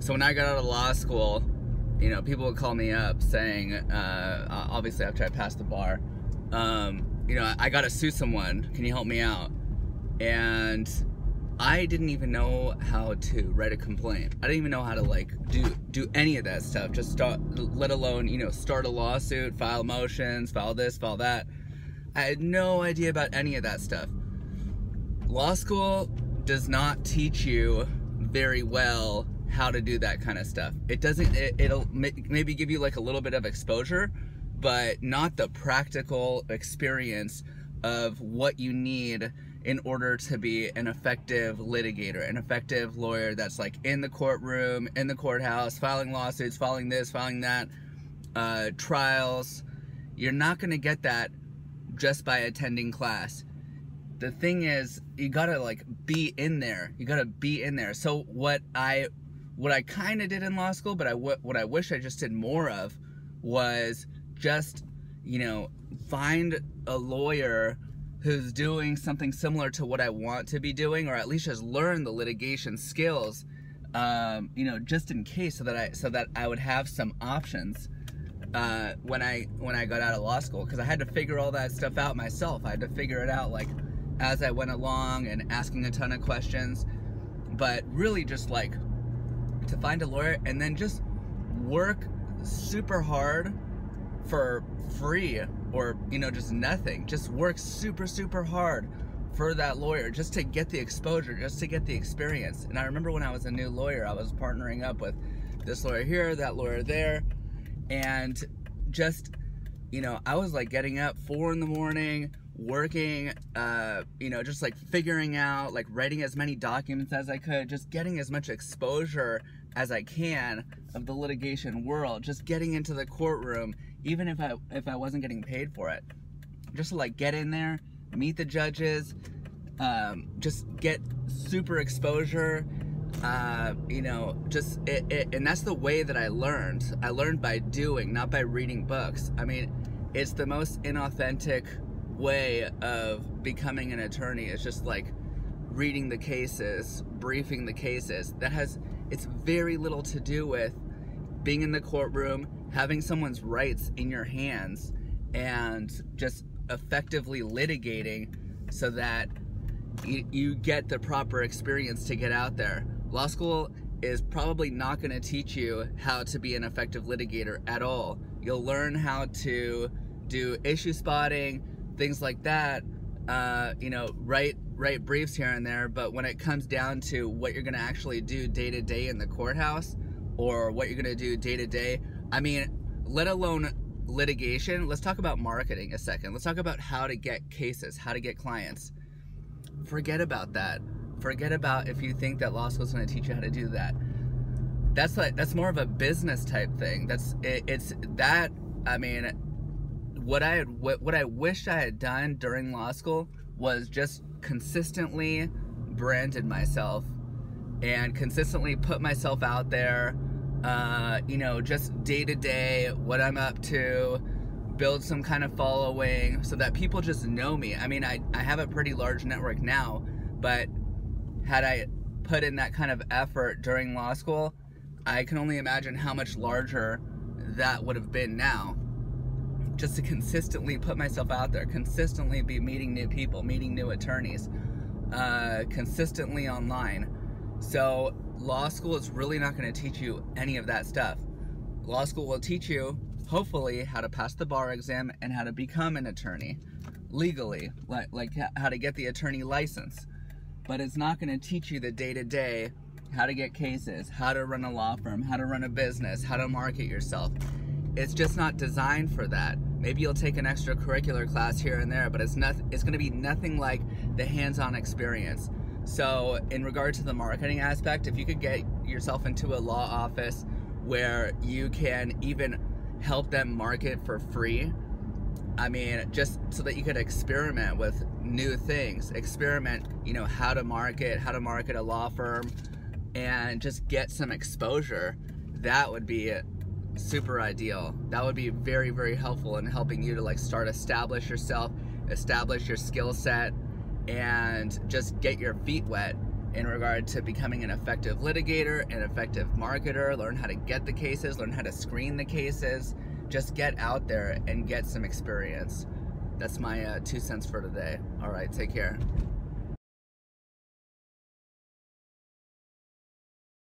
so when I got out of law school, you know, people would call me up saying, uh, obviously after I passed the bar, um, you know, I got to sue someone. Can you help me out? And I didn't even know how to write a complaint. I didn't even know how to like do do any of that stuff. Just start, let alone you know, start a lawsuit, file motions, file this, file that. I had no idea about any of that stuff. Law school does not teach you very well how to do that kind of stuff. It doesn't. It, it'll maybe give you like a little bit of exposure, but not the practical experience of what you need in order to be an effective litigator, an effective lawyer that's like in the courtroom, in the courthouse, filing lawsuits, filing this, filing that, uh, trials. You're not to get that just by attending class. The thing is, you gotta like be in there. You gotta be in there. So what I, what I kind of did in law school, but I what I wish I just did more of, was just, you know, find a lawyer who's doing something similar to what I want to be doing, or at least just learn the litigation skills, um, you know, just in case, so that I so that I would have some options uh, when I when I got out of law school, because I had to figure all that stuff out myself. I had to figure it out like as I went along and asking a ton of questions, but really just like to find a lawyer and then just work super hard for free or you know just nothing. Just work super super hard for that lawyer just to get the exposure just to get the experience. And i remember when i was a new lawyer i was partnering up with this lawyer here that lawyer there and just you know i was like getting up four in the morning working uh you know just like figuring out like writing as many documents as i could just getting as much exposure as i can of the litigation world just getting into the courtroom even if I if I wasn't getting paid for it. Just to like get in there, meet the judges, um, just get super exposure. Uh, you know, just it, it, and that's the way that I learned. I learned by doing, not by reading books. I mean, it's the most inauthentic way of becoming an attorney. It's just like reading the cases, briefing the cases. That has it's very little to do with being in the courtroom, having someone's rights in your hands, and just effectively litigating so that you, you get the proper experience to get out there. Law school is probably not going to teach you how to be an effective litigator at all. You'll learn how to do issue spotting, things like that. Uh, you know, write write briefs here and there. But when it comes down to what you're going to actually do day to day in the courthouse, or what you're going to do day to day. I mean, let alone litigation. Let's talk about marketing a second. Let's talk about how to get cases, how to get clients. Forget about that. Forget about if you think that law school is going to teach you how to do that. That's like that's more of a business type thing. That's it, it's that. I mean, what I had, what, I wished I had done during law school was just consistently branded myself and consistently put myself out there uh, you know, just day to day, what I'm up to, build some kind of following so that people just know me. I mean, I, I have a pretty large network now, but had I put in that kind of effort during law school, I can only imagine how much larger that would have been now. Just to consistently put myself out there, consistently be meeting new people, meeting new attorneys, uh, consistently online. So law school is really not going to teach you any of that stuff. Law school will teach you, hopefully, how to pass the bar exam and how to become an attorney legally, like, like how to get the attorney license. But it's not going to teach you the day to day how to get cases, how to run a law firm, how to run a business, how to market yourself. It's just not designed for that. Maybe you'll take an extracurricular class here and there, but it's not it's going to be nothing like the hands-on experience. So, in regard to the marketing aspect, if you could get yourself into a law office where you can even help them market for free, I mean, just so that you could experiment with new things, experiment, you know, how to market, how to market a law firm, and just get some exposure, that would be super ideal. That would be very, very helpful in helping you to like start establish yourself, establish your skill set, and just get your feet wet in regard to becoming an effective litigator, an effective marketer, learn how to get the cases, learn how to screen the cases. Just get out there and get some experience. That's my uh, two cents for today. All right, take care.